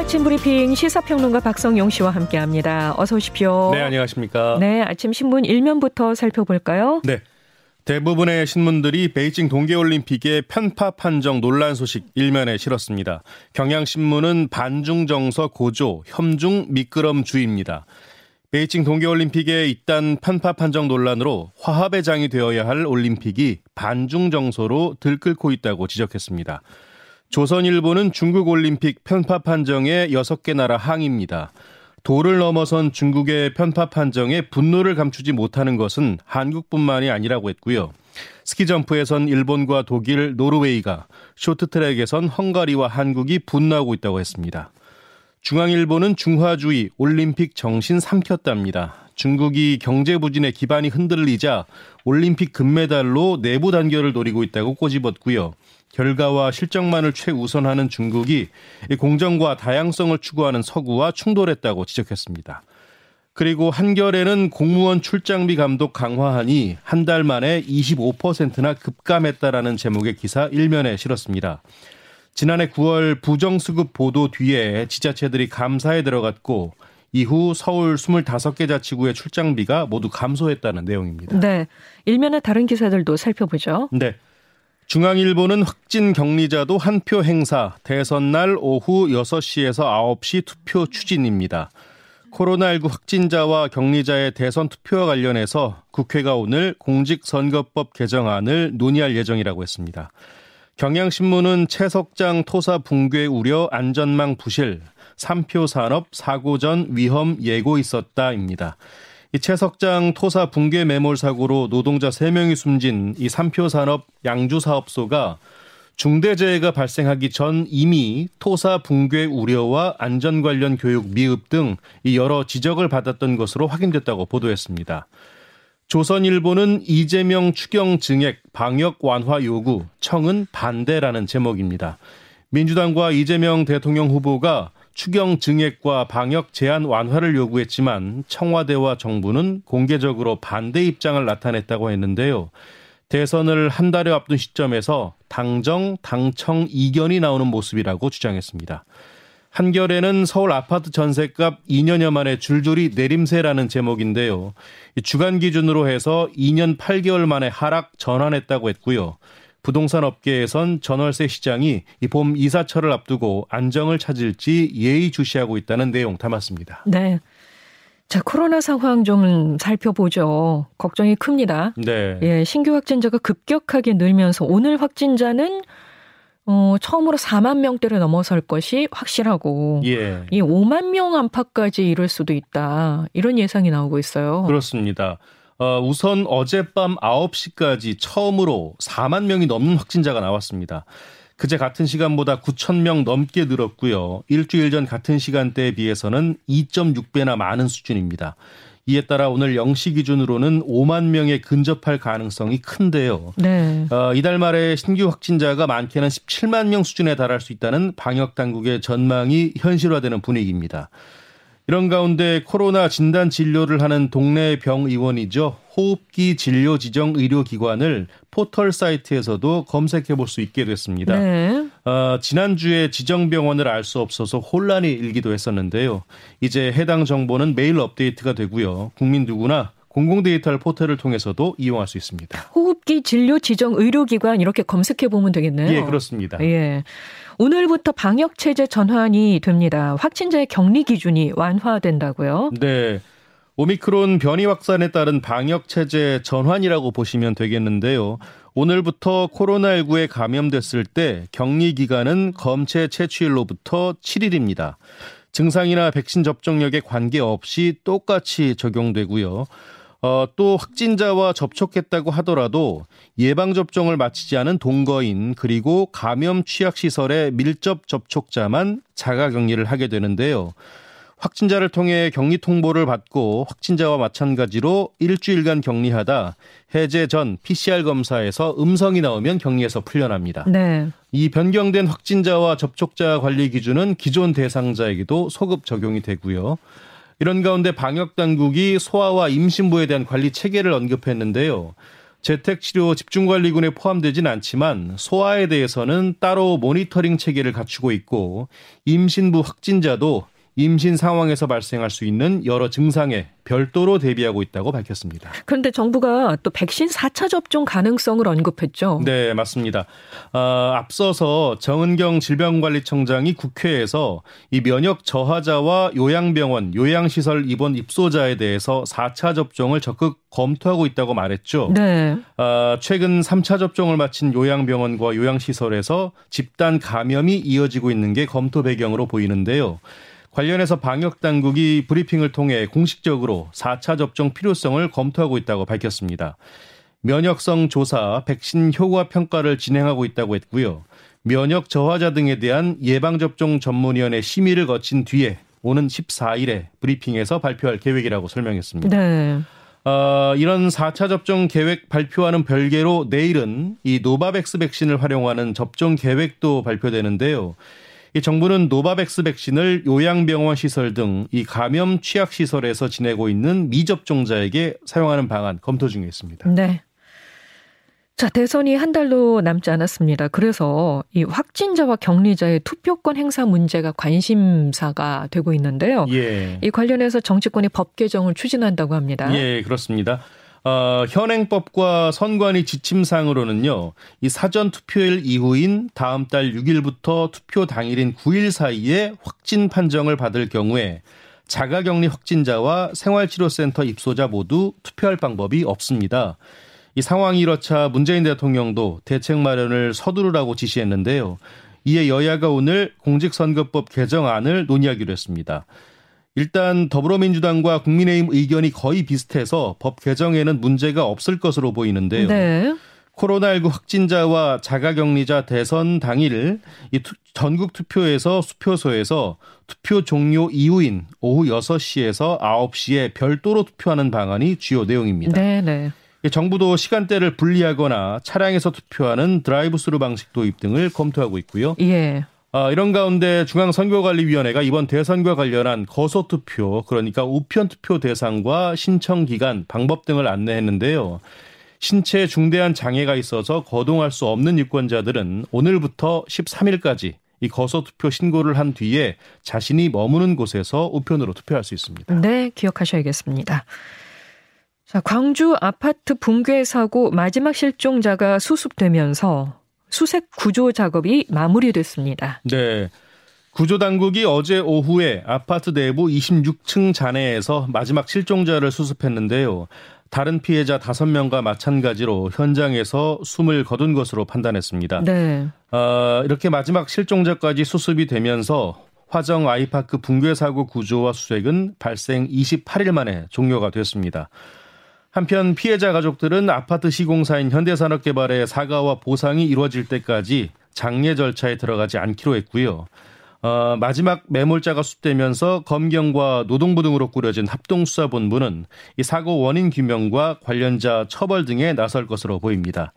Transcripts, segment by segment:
아침 브리핑 시사평론가 박성용 씨와 함께합니다. 어서 오십시오. 네, 안녕하십니까. 네, 아침 신문 1면부터 살펴볼까요? 네. 대부분의 신문들이 베이징 동계올림픽의 편파 판정 논란 소식 일면에 실었습니다. 경향신문은 반중 정서 고조, 혐중 미끄럼 주의입니다. 베이징 동계올림픽의 잇단 편파 판정 논란으로 화합의 장이 되어야 할 올림픽이 반중 정서로 들끓고 있다고 지적했습니다. 조선일보는 중국 올림픽 편파 판정에 6개 나라 항의입니다. 도를 넘어선 중국의 편파 판정에 분노를 감추지 못하는 것은 한국뿐만이 아니라고 했고요. 스키점프에선 일본과 독일, 노르웨이가, 쇼트트랙에선 헝가리와 한국이 분노하고 있다고 했습니다. 중앙일보는 중화주의, 올림픽 정신 삼켰답니다. 중국이 경제 부진의 기반이 흔들리자 올림픽 금메달로 내부 단결을 노리고 있다고 꼬집었고요. 결과와 실적만을 최우선하는 중국이 공정과 다양성을 추구하는 서구와 충돌했다고 지적했습니다. 그리고 한겨레는 공무원 출장비 감독 강화하니 한달 만에 25%나 급감했다라는 제목의 기사 일면에 실었습니다. 지난해 9월 부정수급 보도 뒤에 지자체들이 감사에 들어갔고 이후 서울 25개 자치구의 출장비가 모두 감소했다는 내용입니다. 네. 일면의 다른 기사들도 살펴보죠. 네. 중앙일보는 확진 격리자도 한 표 행사, 대선 날 오후 6시에서 9시 투표 추진입니다. 코로나19 확진자와 격리자의 대선 투표와 관련해서 국회가 오늘 공직선거법 개정안을 논의할 예정이라고 했습니다. 경향신문은 채석장 토사 붕괴 우려 안전망 부실, 3표 산업 사고 전 위험 예고 있었다입니다. 이 채석장 토사 붕괴 매몰 사고로 노동자 3명이 숨진 이 삼표 산업 양주 사업소가 중대재해가 발생하기 전 이미 토사 붕괴 우려와 안전 관련 교육 미흡 등 여러 지적을 받았던 것으로 확인됐다고 보도했습니다. 조선일보는 이재명 추경 증액 방역 완화 요구 청은 반대라는 제목입니다. 민주당과 이재명 대통령 후보가 추경 증액과 방역 제한 완화를 요구했지만 청와대와 정부는 공개적으로 반대 입장을 나타냈다고 했는데요. 대선을 한 달여 앞둔 시점에서 당정, 당청 이견이 나오는 모습이라고 주장했습니다. 한겨레는 서울 아파트 전셋값 2년여 만에 줄줄이 내림세라는 제목인데요. 주간 기준으로 해서 2년 8개월 만에 하락 전환했다고 했고요. 부동산 업계에선 전월세 시장이 이 봄 이사철을 앞두고 안정을 찾을지 예의주시하고 있다는 내용 담았습니다. 네. 자, 코로나 상황 좀 살펴보죠. 걱정이 큽니다. 네. 예, 신규 확진자가 급격하게 늘면서 오늘 확진자는 어, 처음으로 4만 명대를 넘어설 것이 확실하고 예. 이 5만 명 안팎까지 이룰 수도 있다. 이런 예상이 나오고 있어요. 그렇습니다. 어, 우선 어젯밤 9시까지 처음으로 4만 명이 넘는 확진자가 나왔습니다. 그제 같은 시간보다 9천 명 넘게 늘었고요. 일주일 전 같은 시간대에 비해서는 2.6배나 많은 수준입니다. 이에 따라 오늘 0시 기준으로는 5만 명에 근접할 가능성이 큰데요. 네. 어, 이달 말에 신규 확진자가 많게는 17만 명 수준에 달할 수 있다는 방역 당국의 전망이 현실화되는 분위기입니다. 이런 가운데 코로나 진단 진료를 하는 동네 병의원이죠. 호흡기 진료 지정 의료기관을 포털 사이트에서도 검색해 볼 수 있게 됐습니다. 네. 어, 지난주에 지정병원을 알 수 없어서 혼란이 일기도 했었는데요. 이제 해당 정보는 매일 업데이트가 되고요. 국민 누구나 공공 데이터 포털을 통해서도 이용할 수 있습니다. 호흡기 진료 지정 의료기관 이렇게 검색해 보면 되겠네요. 예, 그렇습니다. 예. 오늘부터 방역 체제 전환이 됩니다. 확진자의 격리 기준이 완화된다고요? 네. 오미크론 변이 확산에 따른 방역 체제 전환이라고 보시면 되겠는데요. 오늘부터 코로나19에 감염됐을 때 격리 기간은 검체 채취일로부터 7일입니다. 증상이나 백신 접종력에 관계없이 똑같이 적용되고요. 어, 또 확진자와 접촉했다고 하더라도 예방접종을 마치지 않은 동거인 그리고 감염 취약시설의 밀접 접촉자만 자가격리를 하게 되는데요. 확진자를 통해 격리 통보를 받고 확진자와 마찬가지로 일주일간 격리하다 해제 전 PCR 검사에서 음성이 나오면 격리에서 풀려납니다. 네. 이 변경된 확진자와 접촉자 관리 기준은 기존 대상자에게도 소급 적용이 되고요. 이런 가운데 방역 당국이 소아와 임신부에 대한 관리 체계를 언급했는데요. 재택치료 집중관리군에 포함되진 않지만 소아에 대해서는 따로 모니터링 체계를 갖추고 있고 임신부 확진자도 임신 상황에서 발생할 수 있는 여러 증상에 별도로 대비하고 있다고 밝혔습니다. 그런데 정부가 또 백신 4차 접종 가능성을 언급했죠. 네, 맞습니다. 어, 앞서서 정은경 질병관리청장이 국회에서 이 면역 저하자와 요양병원, 요양시설 입원 입소자에 대해서 4차 접종을 적극 검토하고 있다고 말했죠. 네. 어, 최근 3차 접종을 마친 요양병원과 요양시설에서 집단 감염이 이어지고 있는 게 검토 배경으로 보이는데요. 관련해서 방역 당국이 브리핑을 통해 공식적으로 4차 접종 필요성을 검토하고 있다고 밝혔습니다. 면역성 조사, 백신 효과 평가를 진행하고 있다고 했고요. 면역 저하자 등에 대한 예방접종 전문위원회 심의를 거친 뒤에 오는 14일에 브리핑에서 발표할 계획이라고 설명했습니다. 네. 어, 이런 4차 접종 계획 발표와는 별개로 내일은 이 노바백스 백신을 활용하는 접종 계획도 발표되는데요. 이 정부는 노바백스 백신을 요양병원 시설 등 이 감염 취약 시설에서 지내고 있는 미접종자에게 사용하는 방안 검토 중에 있습니다. 네. 자, 대선이 한 달도 남지 않았습니다. 그래서 이 확진자와 격리자의 투표권 행사 문제가 관심사가 되고 있는데요. 예. 이 관련해서 정치권이 법 개정을 추진한다고 합니다. 예, 그렇습니다. 어, 현행법과 선관위 지침상으로는요, 이 사전 투표일 이후인 다음 달 6일부터 투표 당일인 9일 사이에 확진 판정을 받을 경우에 자가격리 확진자와 생활치료센터 입소자 모두 투표할 방법이 없습니다. 이 상황이 이렇자 문재인 대통령도 대책 마련을 서두르라고 지시했는데요. 이에 여야가 오늘 공직선거법 개정안을 논의하기로 했습니다. 일단 더불어민주당과 국민의힘 의견이 거의 비슷해서 법 개정에는 문제가 없을 것으로 보이는데요. 네. 코로나19 확진자와 자가격리자 대선 당일 이 투, 전국 투표에서 투표소에서 투표 종료 이후인 오후 6시에서 9시에 별도로 투표하는 방안이 주요 내용입니다. 네, 네. 정부도 시간대를 분리하거나 차량에서 투표하는 드라이브스루 방식 도입 등을 검토하고 있고요. 예. 아, 이런 가운데 중앙선거관리위원회가 이번 대선과 관련한 거소투표, 그러니까 우편투표 대상과 신청 기간, 방법 등을 안내했는데요. 신체에 중대한 장애가 있어서 거동할 수 없는 유권자들은 오늘부터 13일까지 이 거소투표 신고를 한 뒤에 자신이 머무는 곳에서 우편으로 투표할 수 있습니다. 네, 기억하셔야겠습니다. 자, 광주 아파트 붕괴 사고 마지막 실종자가 수습되면서 수색 구조 작업이 마무리됐습니다. 네. 구조 당국이 어제 오후에 아파트 내부 26층 잔해에서 마지막 실종자를 수습했는데요. 다른 피해자 5명과 마찬가지로 현장에서 숨을 거둔 것으로 판단했습니다. 네. 어, 이렇게 마지막 실종자까지 수습이 되면서 화정 아이파크 붕괴 사고 구조와 수색은 발생 28일 만에 종료가 됐습니다. 한편 피해자 가족들은 아파트 시공사인 현대산업개발의 사과와 보상이 이루어질 때까지 장례 절차에 들어가지 않기로 했고요. 어, 마지막 매몰자가 수습되면서 검경과 노동부 등으로 꾸려진 합동수사본부는 이 사고 원인 규명과 관련자 처벌 등에 나설 것으로 보입니다.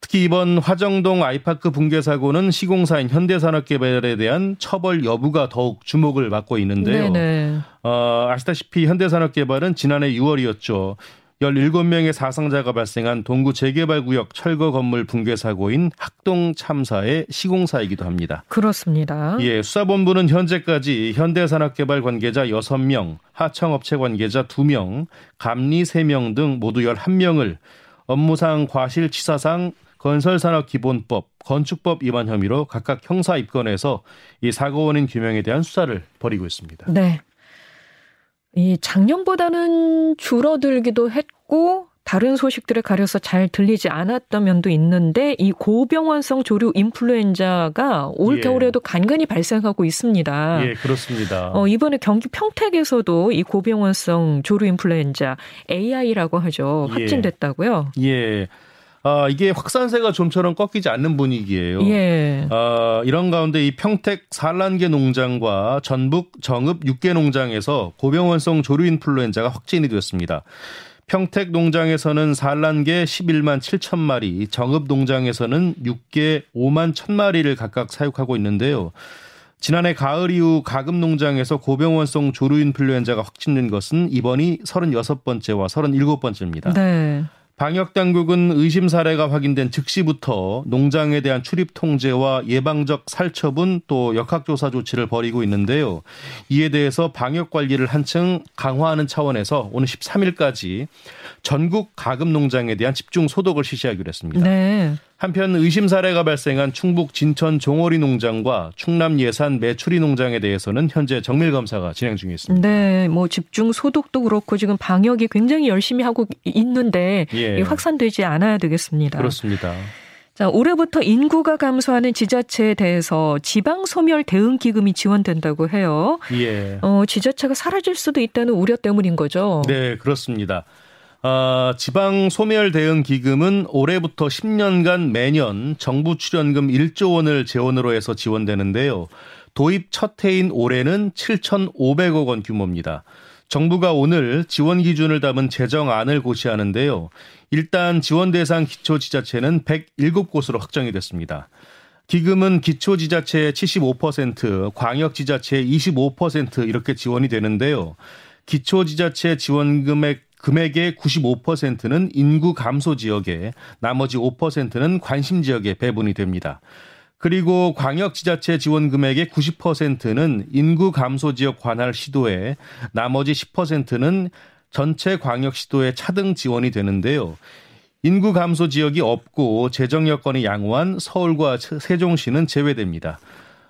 특히 이번 화정동 아이파크 붕괴 사고는 시공사인 현대산업개발에 대한 처벌 여부가 더욱 주목을 받고 있는데요. 네네. 어, 아시다시피 현대산업개발은 지난해 6월이었죠. 17명의 사상자가 발생한 동구 재개발 구역 철거 건물 붕괴 사고인 학동 참사의 시공사이기도 합니다. 그렇습니다. 예, 수사본부는 현재까지 현대산업개발 관계자 6명, 하청업체 관계자 2명, 감리 3명 등 모두 11명을 업무상 과실치사상 건설산업기본법, 건축법 위반 혐의로 각각 형사 입건해서 이 사고 원인 규명에 대한 수사를 벌이고 있습니다. 네. 이 작년보다는 줄어들기도 했고 다른 소식들에 가려서 잘 들리지 않았던 면도 있는데 이 고병원성 조류 인플루엔자가 올 예. 겨울에도 간간히 발생하고 있습니다. 예, 그렇습니다. 어, 이번에 경기 평택에서도 이 고병원성 조류 인플루엔자 AI라고 하죠. 예. 확진됐다고요? 예. 아, 이게 확산세가 좀처럼 꺾이지 않는 분위기예요. 예. 어, 이런 가운데 이 평택 산란계 농장과 전북 정읍 육계 농장에서 고병원성 조류 인플루엔자가 확진이 됐습니다. 평택 농장에서는 산란계 11만 7천 마리, 정읍 농장에서는 육계 5만 1천 마리를 각각 사육하고 있는데요. 지난해 가을 이후 가금 농장에서 고병원성 조류 인플루엔자가 확진된 것은 이번이 36번째와 37번째입니다. 네. 방역 당국은 의심 사례가 확인된 즉시부터 농장에 대한 출입 통제와 예방적 살처분 또 역학조사 조치를 벌이고 있는데요. 이에 대해서 방역 관리를 한층 강화하는 차원에서 오늘 13일까지 전국 가금 농장에 대한 집중 소독을 실시하기로 했습니다. 네. 한편 의심 사례가 발생한 충북 진천 종오리 농장과 충남 예산 매추리 농장에 대해서는 현재 정밀 검사가 진행 중에 있습니다. 네, 뭐 집중 소독도 그렇고 지금 방역이 굉장히 열심히 하고 있는데 예. 확산되지 않아야 되겠습니다. 그렇습니다. 자, 올해부터 인구가 감소하는 지자체에 대해서 지방 소멸 대응 기금이 지원된다고 해요. 예. 어, 지자체가 사라질 수도 있다는 우려 때문인 거죠. 네, 그렇습니다. 어, 지방 소멸 대응 기금은 올해부터 10년간 매년 정부 출연금 1조 원을 재원으로 해서 지원되는데요. 도입 첫 해인 올해는 7,500억 원 규모입니다. 정부가 오늘 지원 기준을 담은 재정안을 고시하는데요. 일단 지원 대상 기초 지자체는 107곳으로 확정이 됐습니다. 기금은 기초 지자체의 75%, 광역 지자체의 25% 이렇게 지원이 되는데요. 기초 지자체 지원 금액 금액의 95%는 인구 감소 지역에 나머지 5%는 관심 지역에 배분이 됩니다. 그리고 광역지자체 지원 금액의 90%는 인구 감소 지역 관할 시도에 나머지 10%는 전체 광역 시도에 차등 지원이 되는데요. 인구 감소 지역이 없고 재정 여건이 양호한 서울과 세종시는 제외됩니다.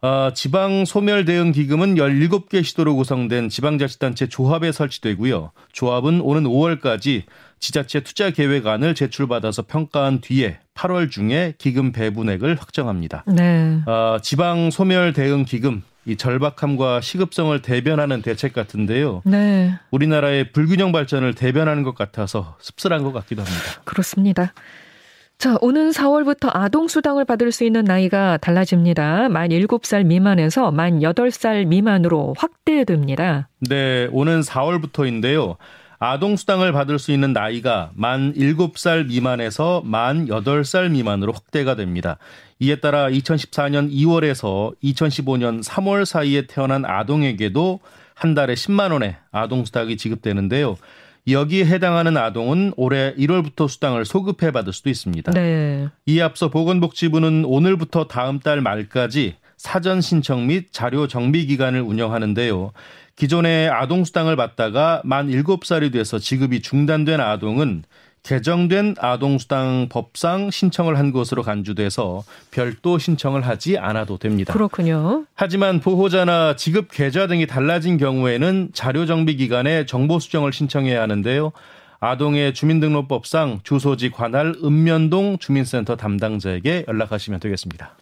어, 지방 소멸 대응 기금은 17개 시도로 구성된 지방자치단체 조합에 설치되고요. 조합은 오는 5월까지 지자체 투자 계획안을 제출받아서 평가한 뒤에 8월 중에 기금 배분액을 확정합니다. 네. 어, 지방 소멸 대응 기금 이 절박함과 시급성을 대변하는 대책 같은데요. 네. 우리나라의 불균형 발전을 대변하는 것 같아서 씁쓸한 것 같기도 합니다. 그렇습니다. 자, 오는 4월부터 아동수당을 받을 수 있는 나이가 달라집니다. 만 7살 미만에서 만 8살 미만으로 확대됩니다. 네, 오는 4월부터인데요. 아동수당을 받을 수 있는 나이가 만 7살 미만에서 만 8살 미만으로 확대가 됩니다. 이에 따라 2014년 2월에서 2015년 3월 사이에 태어난 아동에게도 한 달에 10만 원의 아동수당이 지급되는데요. 여기에 해당하는 아동은 올해 1월부터 수당을 소급해 받을 수도 있습니다. 네. 이에 앞서 보건복지부는 오늘부터 다음 달 말까지 사전 신청 및 자료 정비 기간을 운영하는데요. 기존에 아동 수당을 받다가 만 7살이 돼서 지급이 중단된 아동은 개정된 아동수당 법상 신청을 한 것으로 간주돼서 별도 신청을 하지 않아도 됩니다. 그렇군요. 하지만 보호자나 지급 계좌 등이 달라진 경우에는 자료 정비 기간에 정보 수정을 신청해야 하는데요. 아동의 주민등록법상 주소지 관할 읍면동 주민센터 담당자에게 연락하시면 되겠습니다.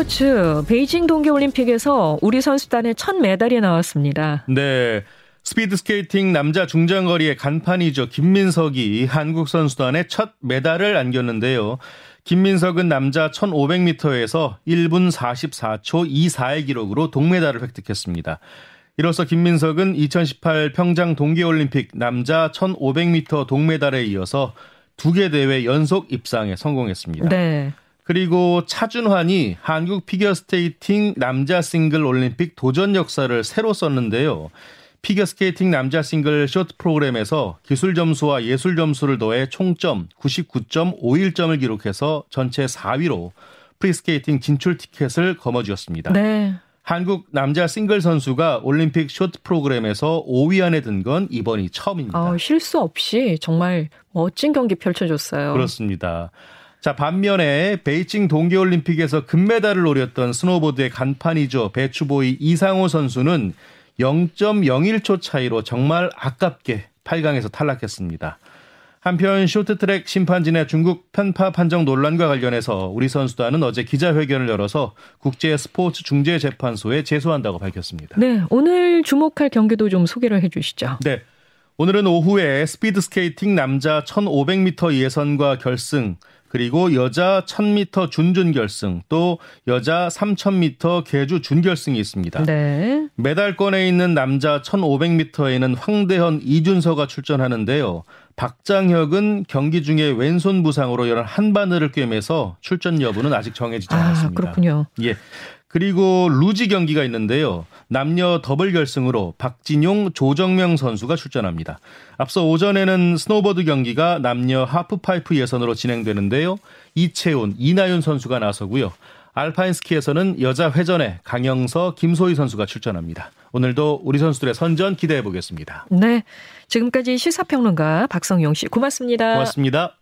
스포츠 베이징 동계올림픽에서 우리 선수단의 첫 메달이 나왔습니다. 네. 스피드 스케이팅 남자 중장거리의 간판이죠. 김민석이 한국 선수단의 첫 메달을 안겼는데요. 김민석은 남자 1500m에서 1분 44초 24의 기록으로 동메달을 획득했습니다. 이로써 김민석은 2018 평창 동계올림픽 남자 1500m 동메달에 이어서 두 개 대회 연속 입상에 성공했습니다. 네. 그리고 차준환이 한국 피겨스케이팅 남자 싱글 올림픽 도전 역사를 새로 썼는데요. 피겨스케이팅 남자 싱글 쇼트 프로그램에서 기술 점수와 예술 점수를 더해 총점 99.51점을 기록해서 전체 4위로 프리스케이팅 진출 티켓을 거머쥐었습니다. 네. 한국 남자 싱글 선수가 올림픽 쇼트 프로그램에서 5위 안에 든 건 이번이 처음입니다. 어, 실수 없이 정말 멋진 경기 펼쳐줬어요. 그렇습니다. 자, 반면에 베이징 동계올림픽에서 금메달을 노렸던 스노보드의 간판이죠. 배추보이 이상호 선수는 0.01초 차이로 정말 아깝게 8강에서 탈락했습니다. 한편 쇼트트랙 심판진의 중국 편파 판정 논란과 관련해서 우리 선수단은 어제 기자회견을 열어서 국제 스포츠 중재 재판소에 제소한다고 밝혔습니다. 네, 오늘 주목할 경기도 좀 소개를 해 주시죠. 네. 오늘은 오후에 스피드 스케이팅 남자 1500m 예선과 결승 그리고 여자 1000m 준준 결승, 또 여자 3000m 계주 준결승이 있습니다. 네. 메달권에 있는 남자 1500m에는 황대헌, 이준서가 출전하는데요. 박장혁은 경기 중에 왼손 부상으로 열한 바늘을 꿰매서 출전 여부는 아직 정해지지 아, 않았습니다. 그렇군요. 예. 그리고 루지 경기가 있는데요. 남녀 더블 결승으로 박진용, 조정명 선수가 출전합니다. 앞서 오전에는 스노보드 경기가 남녀 하프파이프 예선으로 진행되는데요. 이채훈, 이나윤 선수가 나서고요. 알파인 스키에서는 여자 회전에 강영서, 김소희 선수가 출전합니다. 오늘도 우리 선수들의 선전 기대해 보겠습니다. 네. 지금까지 시사평론가 박성용 씨 고맙습니다. 고맙습니다.